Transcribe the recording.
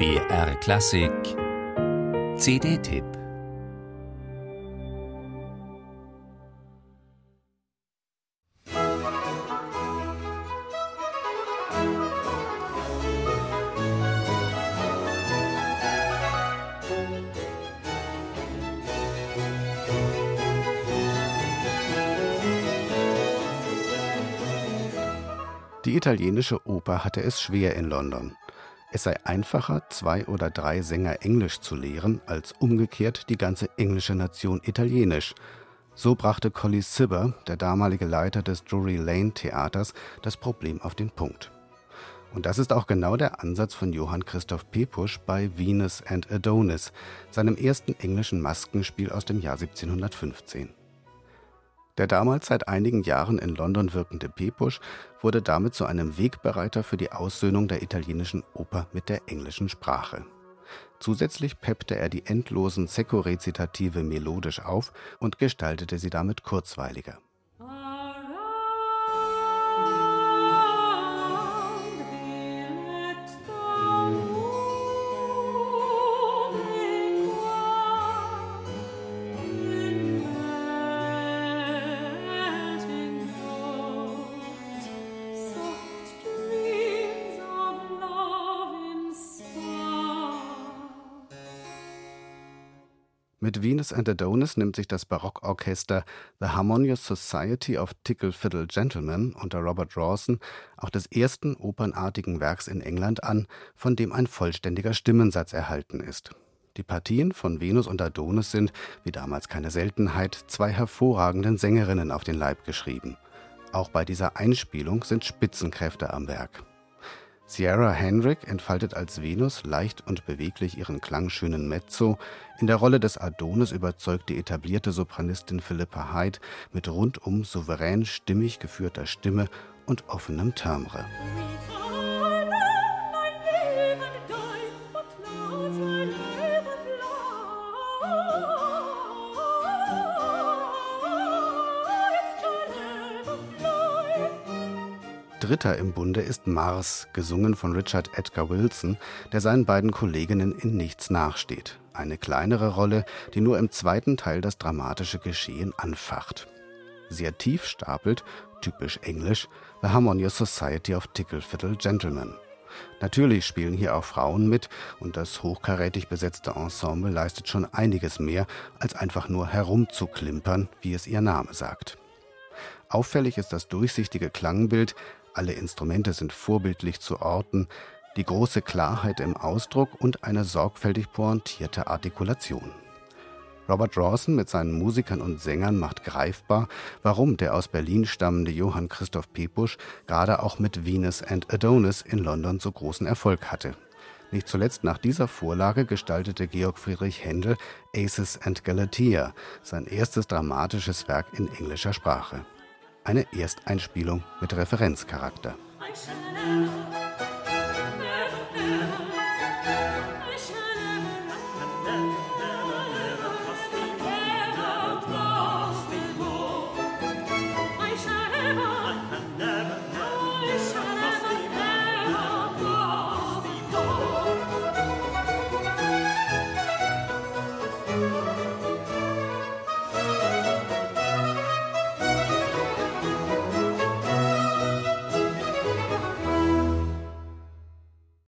BR Klassik CD-Tipp Die italienische Oper hatte es schwer in London. Es sei einfacher, zwei oder drei Sänger Englisch zu lehren, als umgekehrt die ganze englische Nation Italienisch. So brachte Collie Cibber, der damalige Leiter des Drury Lane Theaters, das Problem auf den Punkt. Und das ist auch genau der Ansatz von Johann Christoph Pepusch bei Venus and Adonis, seinem ersten englischen Maskenspiel aus dem Jahr 1715. Der damals seit einigen Jahren in London wirkende Pepusch wurde damit zu einem Wegbereiter für die Aussöhnung der italienischen Oper mit der englischen Sprache. Zusätzlich peppte er die endlosen Secco-Rezitative melodisch auf und gestaltete sie damit kurzweiliger. Mit Venus and Adonis nimmt sich das Barockorchester The Harmonious Society of Tickle Fiddle Gentlemen unter Robert Rawson auch des ersten opernartigen Werks in England an, von dem ein vollständiger Stimmensatz erhalten ist. Die Partien von Venus und Adonis sind, wie damals keine Seltenheit, zwei hervorragenden Sängerinnen auf den Leib geschrieben. Auch bei dieser Einspielung sind Spitzenkräfte am Werk. Sierra Hendrick entfaltet als Venus leicht und beweglich ihren klangschönen Mezzo. In der Rolle des Adonis überzeugt die etablierte Sopranistin Philippa Hyde mit rundum souverän stimmig geführter Stimme und offenem Timbre. Dritter im Bunde ist Mars, gesungen von Richard Edgar Wilson, der seinen beiden Kolleginnen in nichts nachsteht. Eine kleinere Rolle, die nur im zweiten Teil das dramatische Geschehen anfacht. Sehr tief stapelt, typisch englisch, The Harmonious Society of Tickle Fiddle Gentlemen. Natürlich spielen hier auch Frauen mit und das hochkarätig besetzte Ensemble leistet schon einiges mehr, als einfach nur herumzuklimpern, wie es ihr Name sagt. Auffällig ist das durchsichtige Klangbild, alle Instrumente sind vorbildlich zu orten, die große Klarheit im Ausdruck und eine sorgfältig pointierte Artikulation. Robert Rawson mit seinen Musikern und Sängern macht greifbar, warum der aus Berlin stammende Johann Christoph Pepusch gerade auch mit Venus and Adonis in London so großen Erfolg hatte. Nicht zuletzt nach dieser Vorlage gestaltete Georg Friedrich Händel Aces and Galatea, sein erstes dramatisches Werk in englischer Sprache eine Ersteinspielung mit Referenzcharakter.